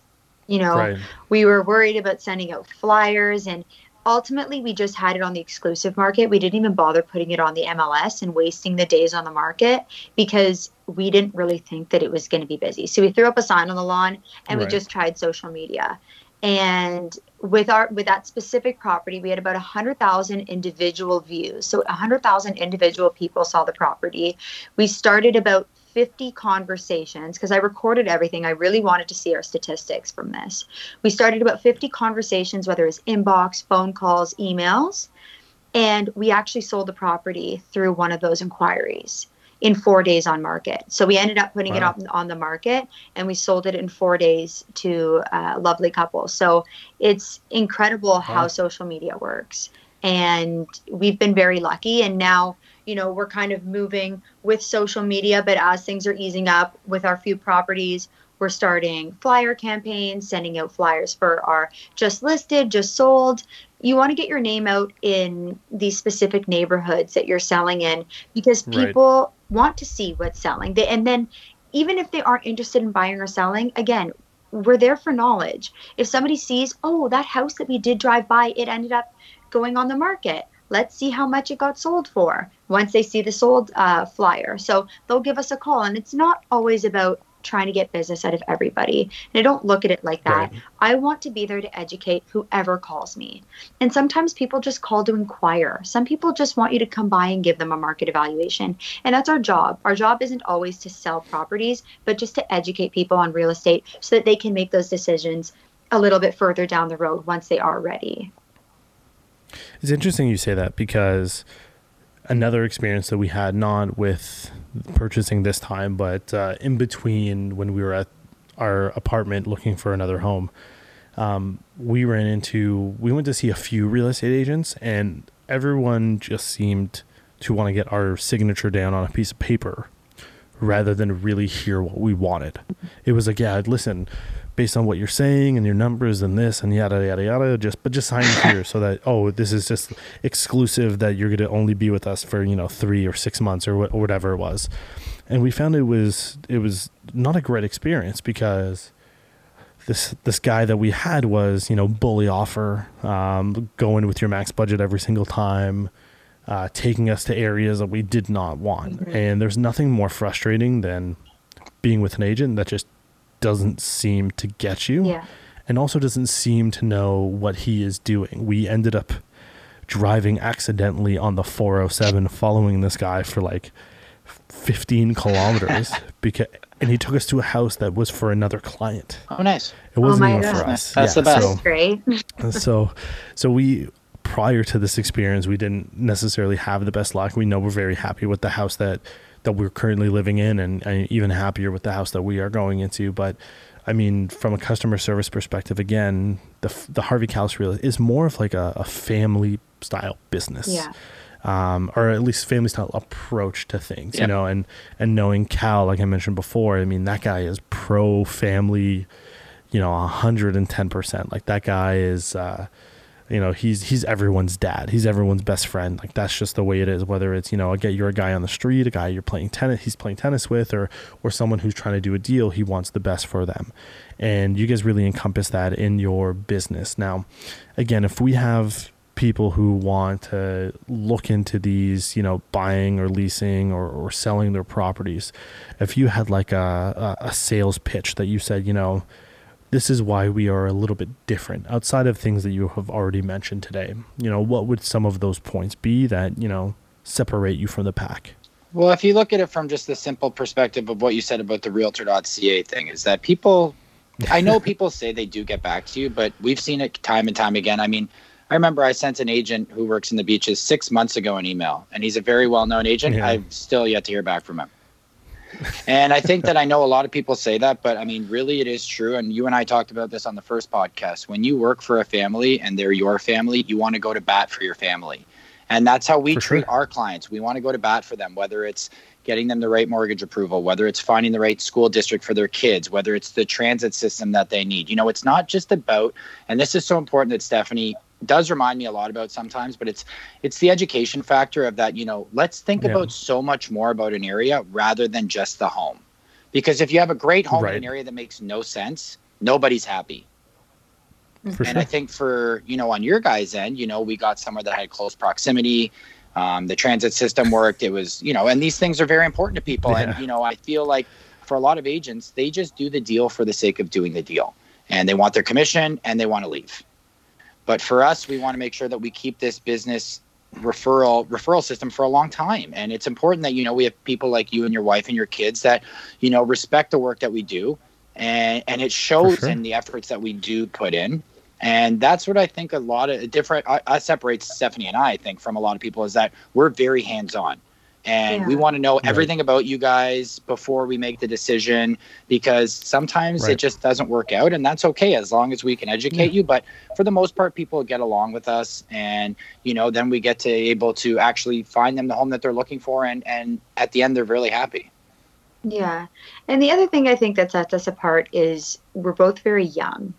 you know, Right. we were worried about sending out flyers and ultimately we just had it on the exclusive market. We didn't even bother putting it on the MLS and wasting the days on the market because we didn't really think that it was going to be busy. So we threw up a sign on the lawn and we just tried social media. And with our with that specific property, we had about 100,000 individual views. So 100,000 individual people saw the property. We started about 50 conversations because I recorded everything. I really wanted to see our statistics from this. We started about 50 conversations, whether it's inbox, phone calls, emails, and we actually sold the property through one of those inquiries in four days on market. So we ended up putting it up on the market and we sold it in four days to a lovely couple. So it's incredible how social media works. And we've been very lucky. And now, you know, we're kind of moving with social media, but as things are easing up with our few properties, we're starting flyer campaigns, sending out flyers for our just listed, just sold. You want to get your name out in these specific neighborhoods that you're selling in because Right. people want to see what's selling. They, and then even if they aren't interested in buying or selling, again, we're there for knowledge. If somebody sees, oh, that house that we did drive by, it ended up going on the market. Let's see how much it got sold for once they see the sold uh, flyer. So they'll give us a call. And it's not always about trying to get business out of everybody. And I don't look at it like that. Right. I want to be there to educate whoever calls me. And sometimes people just call to inquire. Some people just want you to come by and give them a market evaluation. And that's our job. Our job isn't always to sell properties, but just to educate people on real estate so that they can make those decisions a little bit further down the road once they are ready. It's interesting you say that because another experience that we had not with purchasing this time, but uh, in between when we were at our apartment looking for another home, um, we ran into we went to see a few real estate agents, and everyone just seemed to want to get our signature down on a piece of paper rather than really hear what we wanted. It was like, yeah, listen, based on what you're saying and your numbers and this and yada yada yada, just but just sign here so that oh, this is just exclusive that you're gonna only be with us for you know three or six months or, wh- or whatever it was, and we found it was it was not a great experience because this this guy that we had was you know bully offer, um, going with your max budget every single time uh, taking us to areas that we did not want. And there's nothing more frustrating than being with an agent that just doesn't seem to get you Yeah. and also doesn't seem to know what he is doing. We ended up driving accidentally on the 407 following this guy for like 15 [LAUGHS] kilometers because and he took us to a house that was for another client. Oh, nice. It wasn't oh my even God. for us. That's the best. So, great. [LAUGHS] so so we prior to this experience we didn't necessarily have the best luck we know we're very happy with the house that that we're currently living in and, and even happier with the house that we are going into but i mean from a customer service perspective again the the harvey Kalles Real is more of like a, a family style business Yeah. um, or at least family style approach to things, Yeah. you know, and and knowing Cal, like I mentioned before, I mean that guy is pro family, you know, hundred and ten percent. Like that guy is, uh, you know he's he's everyone's dad. He's everyone's best friend. Like that's just the way it is whether it's you know again you're a guy on the street a guy you're playing tennis he's playing tennis with or or someone who's trying to do a deal he wants the best for them. And you guys really encompass that in your business. Now again if we have people who want to look into these, you know, buying or leasing or, or selling their properties, if you had like a, a, sales pitch that you said, you know, this is why we are a little bit different outside of things that you have already mentioned today, you know, what would some of those points be that, you know, separate you from the pack? Well, if you look at it from just the simple perspective of what you said about the realtor.ca thing, is that people, I know [LAUGHS] people say they do get back to you, but we've seen it time and time again. I mean, I remember I sent an agent who works in the beaches six months ago an email, and he's a very well known agent. Yeah. I've still yet to hear back from him. And I think that I know a lot of people say that, but I mean, really, it is true. And you and I talked about this on the first podcast. When you work for a family and they're your family, you want to go to bat for your family. And that's how we for treat sure. our clients. We want to go to bat for them, whether it's getting them the right mortgage approval, whether it's finding the right school district for their kids, whether it's the transit system that they need. You know, it's not just about, and this is so important that Stephanie does remind me a lot about sometimes but it's it's the education factor of that you know let's think yeah. about so much more about an area rather than just the home because if you have a great home right. in an area that makes no sense nobody's happy for and sure. i think for you know on your guys end you know we got somewhere that had close proximity um, the transit system worked it was you know and these things are very important to people yeah. and you know i feel like for a lot of agents they just do the deal for the sake of doing the deal and they want their commission and they want to leave but for us, we want to make sure that we keep this business referral referral system for a long time. And it's important that you know we have people like you and your wife and your kids that you know respect the work that we do. And and it shows sure. in the efforts that we do put in. And that's what i think a lot of different uh, uh separates stephanie and i i think from a lot of people is that we're very hands on and yeah. we want to know everything right. about you guys before we make the decision because sometimes right. it just doesn't work out and that's okay as long as we can educate yeah. you but for the most part people get along with us and you know then we get to able to actually find them the home that they're looking for and and at the end they're really happy yeah and the other thing i think that sets us apart is we're both very young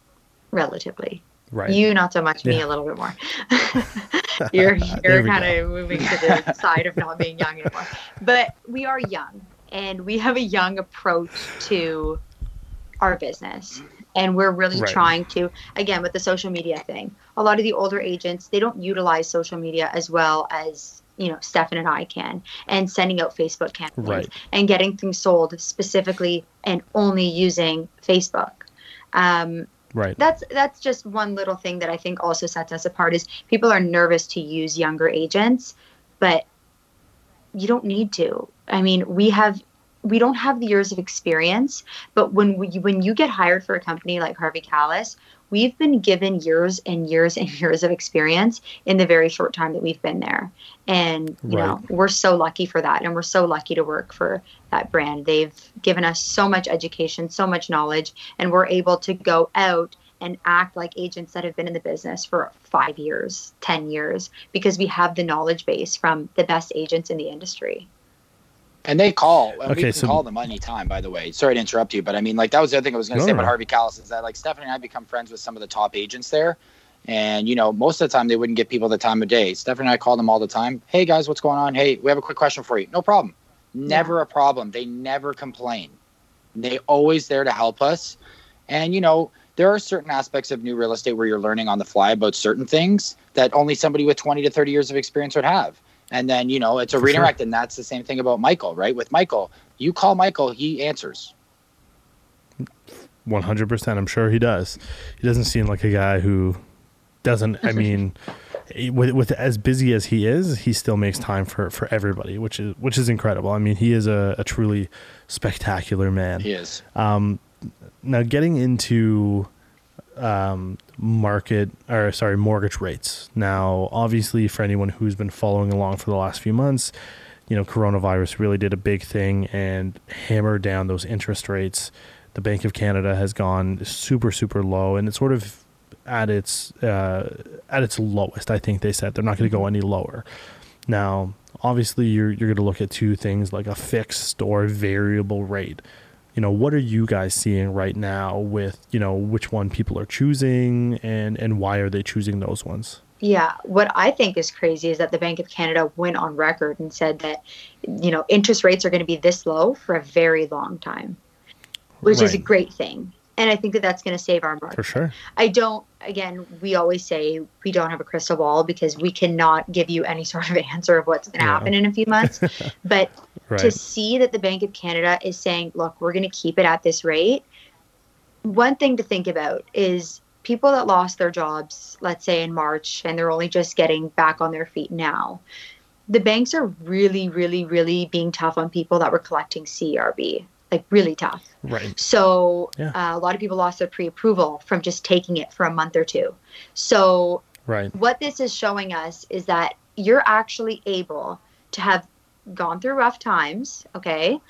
relatively Right. You not so much, me a little bit more. [LAUGHS] you're [LAUGHS] you're kind of moving to the [LAUGHS] side of not being young anymore. But we are young and we have a young approach to our business. And we're really right. trying to again with the social media thing. A lot of the older agents, they don't utilize social media as well as you know Stefan and I can, and sending out Facebook campaigns right. and getting things sold specifically and only using Facebook. Um, Right. That's that's just one little thing that I think also sets us apart is people are nervous to use younger agents, but you don't need to. I mean, we have we don't have the years of experience, but when we when you get hired for a company like Harvey Kalles, we've been given years and years and [LAUGHS] years of experience in the very short time that we've been there. And you right. know, we're so lucky for that and we're so lucky to work for that brand. They've given us so much education, so much knowledge, and we're able to go out and act like agents that have been in the business for 5 years, 10 years because we have the knowledge base from the best agents in the industry. And they call. And okay, we can so call them anytime. By the way, sorry to interrupt you, but I mean, like that was the other thing I was going to no, say about Harvey Kalles is that like Stephanie and I become friends with some of the top agents there, and you know, most of the time they wouldn't give people the time of day. Stephanie and I call them all the time. Hey guys, what's going on? Hey, we have a quick question for you. No problem. Never yeah. a problem. They never complain. They always there to help us. And you know, there are certain aspects of new real estate where you're learning on the fly about certain things that only somebody with 20 to 30 years of experience would have. And then, you know, it's a For redirect. Sure. And that's the same thing about Michael, right? With Michael, you call Michael, he answers. 100%. I'm sure he does. He doesn't seem like a guy who doesn't, I [LAUGHS] mean, with, with as busy as he is, he still makes time for, for everybody, which is, which is incredible. I mean, he is a, a truly spectacular man. He is. Um, now getting into um, market or sorry mortgage rates. Now, obviously, for anyone who's been following along for the last few months, you know, coronavirus really did a big thing and hammered down those interest rates. The Bank of Canada has gone super super low, and it's sort of at its uh, at its lowest. I think they said they're not going to go any lower. Now, obviously, you're you're going to look at two things like a fixed or variable rate you know, what are you guys seeing right now with, you know, which one people are choosing and, and why are they choosing those ones? Yeah, what I think is crazy is that the Bank of Canada went on record and said that, you know, interest rates are going to be this low for a very long time, which right. is a great thing. And I think that that's going to save our market. For sure. I don't, again, we always say we don't have a crystal ball because we cannot give you any [LAUGHS] sort of answer of what's going to yeah. happen in a few months. [LAUGHS] but right. to see that the Bank of Canada is saying, look, we're going to keep it at this rate, one thing to think about is people that lost their jobs, let's say in March, and they're only just getting back on their feet now, the banks are really, really, really being tough on people that were collecting CERB, like really tough. Right. So yeah. uh, a lot of people lost their pre-approval from just taking it for a month or two. So right. what this is showing us is that you're actually able to have gone through rough times, okay,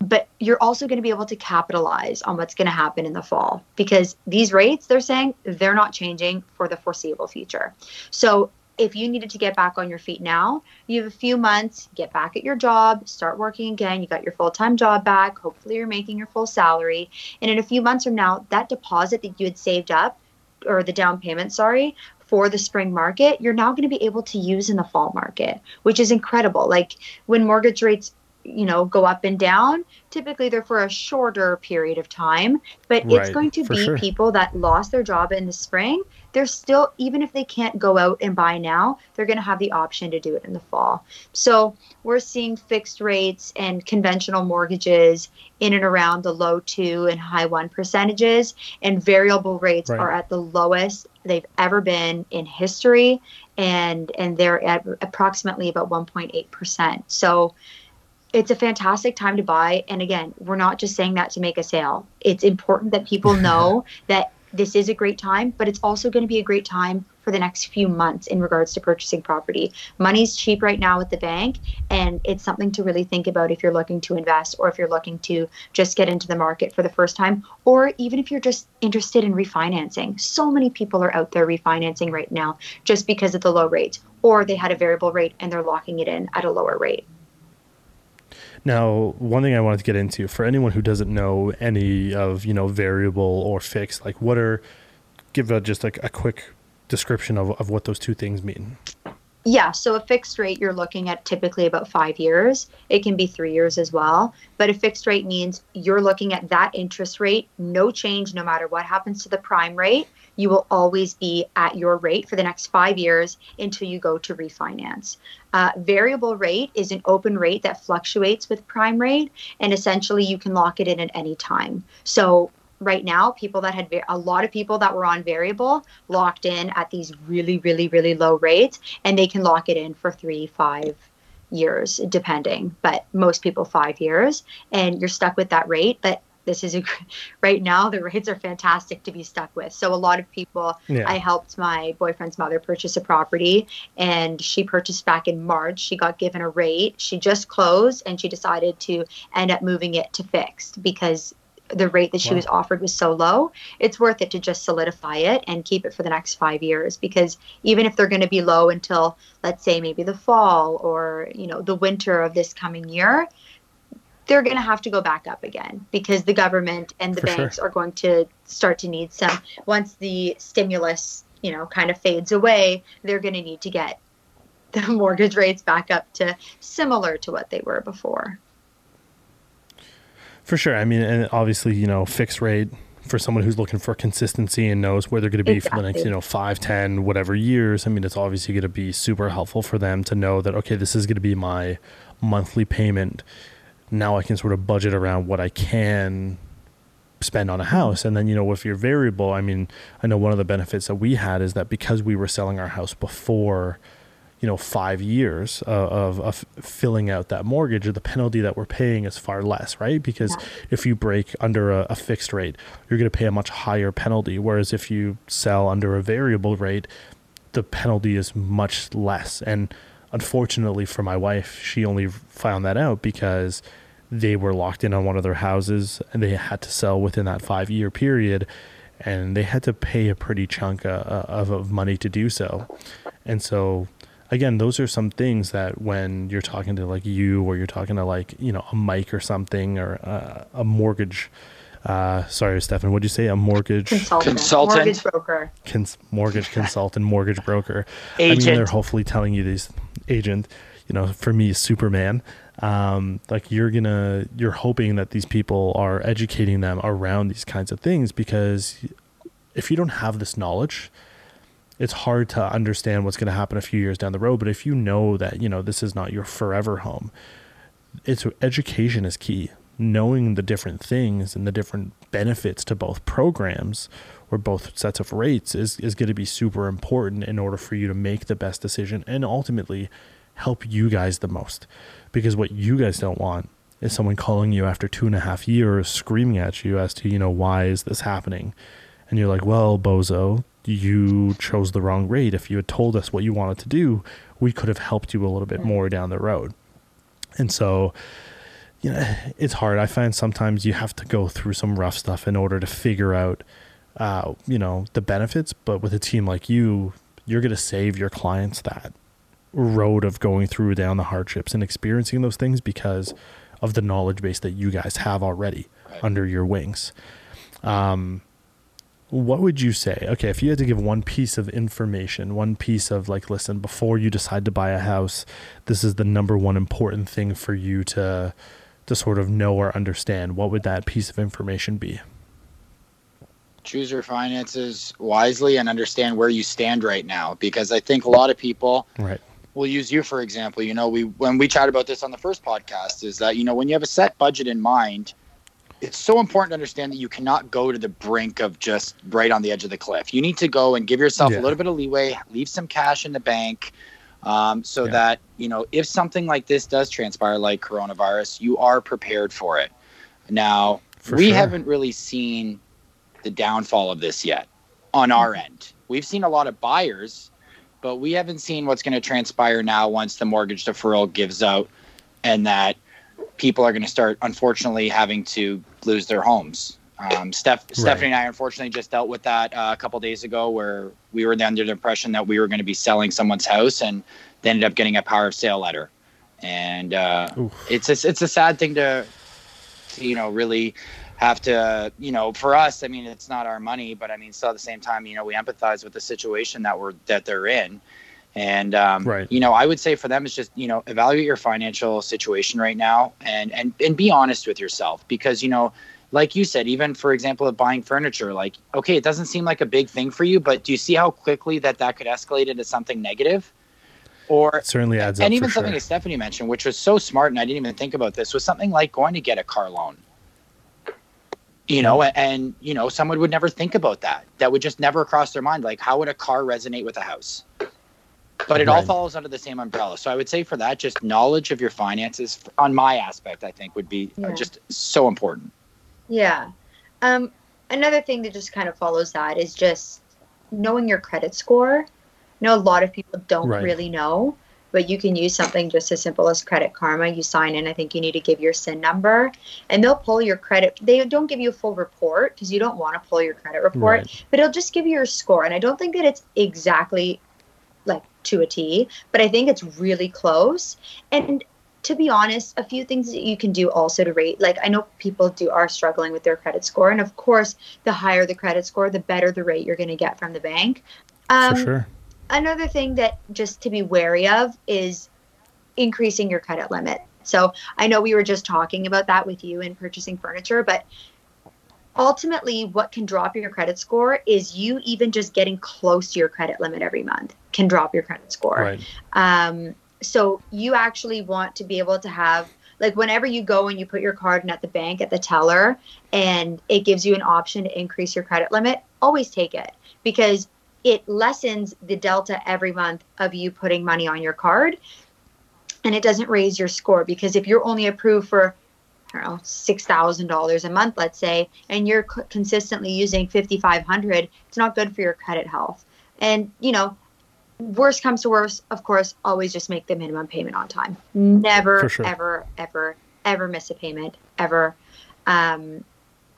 but you're also going to be able to capitalize on what's going to happen in the fall because these rates they're saying they're not changing for the foreseeable future so if you needed to get back on your feet now you have a few months get back at your job start working again you got your full-time job back hopefully you're making your full salary and in a few months from now that deposit that you had saved up or the down payment sorry for the spring market, you're now going to be able to use in the fall market, which is incredible. Like when mortgage rates you know go up and down typically they're for a shorter period of time but right, it's going to be sure. people that lost their job in the spring they're still even if they can't go out and buy now they're going to have the option to do it in the fall so we're seeing fixed rates and conventional mortgages in and around the low 2 and high 1 percentages and variable rates right. are at the lowest they've ever been in history and and they're at approximately about 1.8% so it's a fantastic time to buy. And again, we're not just saying that to make a sale. It's important that people [LAUGHS] know that this is a great time, but it's also going to be a great time for the next few months in regards to purchasing property. Money's cheap right now at the bank, and it's something to really think about if you're looking to invest or if you're looking to just get into the market for the first time, or even if you're just interested in refinancing. So many people are out there refinancing right now just because of the low rate, or they had a variable rate and they're locking it in at a lower rate. Now, one thing I wanted to get into for anyone who doesn't know any of you know variable or fixed, like what are give a, just like a quick description of, of what those two things mean. Yeah, so a fixed rate you're looking at typically about five years. It can be three years as well. But a fixed rate means you're looking at that interest rate, no change no matter what happens to the prime rate you will always be at your rate for the next five years until you go to refinance. Uh, variable rate is an open rate that fluctuates with prime rate, and essentially you can lock it in at any time. So right now people that had a lot of people that were on variable locked in at these really really really low rates and they can lock it in for three five years depending but most people five years and you're stuck with that rate but this is a [LAUGHS] right now the rates are fantastic to be stuck with so a lot of people yeah. i helped my boyfriend's mother purchase a property and she purchased back in march she got given a rate she just closed and she decided to end up moving it to fixed because the rate that she wow. was offered was so low it's worth it to just solidify it and keep it for the next five years because even if they're going to be low until let's say maybe the fall or you know the winter of this coming year they're going to have to go back up again because the government and the For banks sure. are going to start to need some once the stimulus you know kind of fades away they're going to need to get [LAUGHS] the mortgage rates back up to similar to what they were before for sure i mean and obviously you know fixed rate for someone who's looking for consistency and knows where they're going to be exactly. for the next you know five ten whatever years i mean it's obviously going to be super helpful for them to know that okay this is going to be my monthly payment now I can sort of budget around what I can spend on a house. And then, you know, if you're variable, I mean, I know one of the benefits that we had is that because we were selling our house before, you know, five years uh, of, of filling out that mortgage, the penalty that we're paying is far less, right? Because yeah. if you break under a, a fixed rate, you're going to pay a much higher penalty. Whereas if you sell under a variable rate, the penalty is much less. And unfortunately for my wife, she only found that out because they were locked in on one of their houses and they had to sell within that five year period and they had to pay a pretty chunk uh, uh, of, of money to do so. And so again, those are some things that when you're talking to like you or you're talking to like, you know, a Mike or something or uh, a mortgage, uh, sorry, Stefan, what'd you say? A mortgage consultant, Consultant. mortgage broker. cons- mortgage consultant, mortgage broker. I mean, they're hopefully telling you these agent, you know, for me, Superman. Um, like you're gonna, you're hoping that these people are educating them around these kinds of things because if you don't have this knowledge, it's hard to understand what's going to happen a few years down the road. But if you know that, you know, this is not your forever home, it's education is key. Knowing the different things and the different benefits to both programs or both sets of rates is, is going to be super important in order for you to make the best decision and ultimately help you guys the most. Because what you guys don't want is someone calling you after two and a half years screaming at you as to, you know, why is this happening? And you're like, well, bozo, you chose the wrong rate. If you had told us what you wanted to do, we could have helped you a little bit more down the road. And so, you know, it's hard. I find sometimes you have to go through some rough stuff in order to figure out, uh, you know, the benefits. But with a team like you, you're going to save your clients that road of going through down the hardships and experiencing those things because of the knowledge base that you guys have already Right. under your wings. Um, what would you say? Okay, if you had to give one piece of information, one piece of like, listen, before you decide to buy a house, this is the number one important thing for you to to sort of know or understand. What would that piece of information be? choose your finances wisely and understand where you stand right now because i think a lot of people Right. we'll use you for example you know we when we chat about this on the first podcast is that you know when you have a set budget in mind it's so important to understand that you cannot go to the brink of just right on the edge of the cliff you need to go and give yourself Yeah. a little bit of leeway leave some cash in the bank um, so Yeah. that you know if something like this does transpire like coronavirus you are prepared for it now For we sure. haven't really seen the downfall of this yet on our end. We've seen a lot of buyers, but we haven't seen what's going to transpire now once the mortgage deferral gives out and that people are going to start, unfortunately, having to lose their homes. Um, Steph, Stephanie and I, unfortunately, just dealt with that uh, a couple days ago where we were under the impression that we were going to be selling someone's house and they ended up getting a power of sale letter. And uh, it's a, it's a sad thing to, to, you know, really have to, you know, for us, I mean, it's not our money, but I mean, still at the same time, you know, we empathize with the situation that we're that they're in, and um, Right. you know, I would say for them, it's just you know, evaluate your financial situation right now, and and and be honest with yourself because you know. Like you said, even for example, of buying furniture, like okay, it doesn't seem like a big thing for you, but do you see how quickly that that could escalate into something negative? Or It certainly adds up. and even for something sure. that Stephanie mentioned, which was so smart, and I didn't even think about this, was something like going to get a car loan. You know, and, you know, someone would never think about that. That would just never cross their mind. Like, how would a car resonate with a house? But it all Right. falls under the same umbrella. So I would say for that, just knowledge of your finances on my aspect, I think would be uh, Yeah. just so important. Yeah. Um, another thing that just kind of follows that is just knowing your credit score. I know a lot of people don't Right. really know, but you can use something just as simple as Credit Karma. You sign in, I think you need to give your SIN number, and they'll pull your credit. They don't give you a full report because you don't want to pull your credit report, Right. but it'll just give you your score. And I don't think that it's exactly like to a T, but I think it's really close. And to be honest, a few things that you can do also to rate. Like I know people do are struggling with their credit score, and of course, the higher the credit score, the better the rate you're going to get from the bank. Um, for sure. Another thing that just to be wary of is increasing your credit limit. So I know we were just talking about that with you in purchasing furniture, but ultimately, what can drop your credit score is you even just getting close to your credit limit every month can drop your credit score. Right. Um, so you actually want to be able to have like whenever you go and you put your card in at the bank at the teller and it gives you an option to increase your credit limit, always take it because it lessens the delta every month of you putting money on your card and it doesn't raise your score because if you're only approved for I don't know six thousand dollars a month, let's say, and you're consistently using fifty five hundred, it's not good for your credit health. And you know, worst comes to worst, of course, always just make the minimum payment on time. Never, sure. ever, ever, ever miss a payment, ever. Um,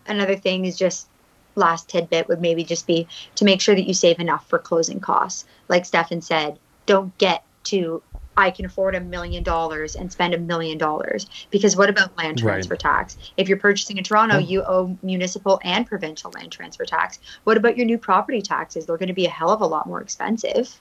another thing is just last tidbit would maybe just be to make sure that you save enough for closing costs. Like Stefan said, don't get to I can afford a million dollars and spend a million dollars. Because what about land transfer right. tax? If you're purchasing in Toronto, oh. you owe municipal and provincial land transfer tax. What about your new property taxes? They're going to be a hell of a lot more expensive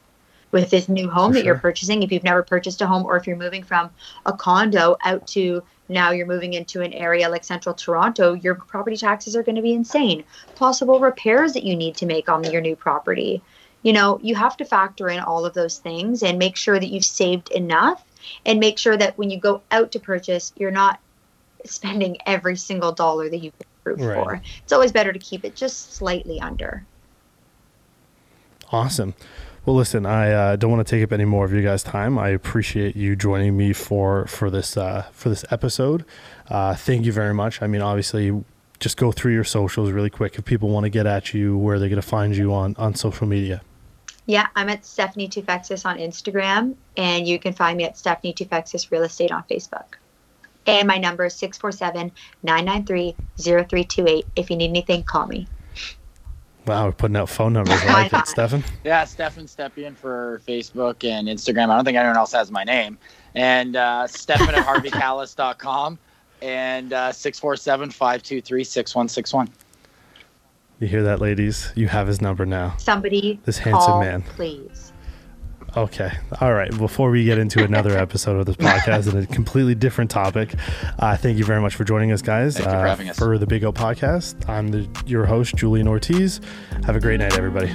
with this new home For that sure. you're purchasing. If you've never purchased a home or if you're moving from a condo out to now you're moving into an area like central Toronto, your property taxes are going to be insane. Possible repairs that you need to make on your new property you know, you have to factor in all of those things and make sure that you've saved enough and make sure that when you go out to purchase, you're not spending every single dollar that you've approved right. for. It's always better to keep it just slightly under. Awesome. Well, listen, I uh, don't want to take up any more of you guys' time. I appreciate you joining me for for this uh, for this episode. Uh, thank you very much. I mean, obviously, just go through your socials really quick if people want to get at you, where they're going to find you on on social media. Yeah, I'm at Stephanie Toufexis on Instagram, and you can find me at Stephanie Toufexis Real Estate on Facebook. And my number is 647 993 0328. If you need anything, call me. Wow, we're putting out phone numbers. I [LAUGHS] like it. Stefan? Yeah, Stefan Stepien for Facebook and Instagram. I don't think anyone else has my name. And uh, Stefan at [LAUGHS] harveykalles.com and uh, 647 523 6161. You hear that, ladies? You have his number now. Somebody, this handsome call, man, please. Okay. All right. Before we get into another [LAUGHS] episode of this podcast and a completely different topic, uh, thank you very much for joining us, guys. Thank uh, for having us. For the Big O podcast, I'm the, your host, Julian Ortiz. Have a great night, everybody.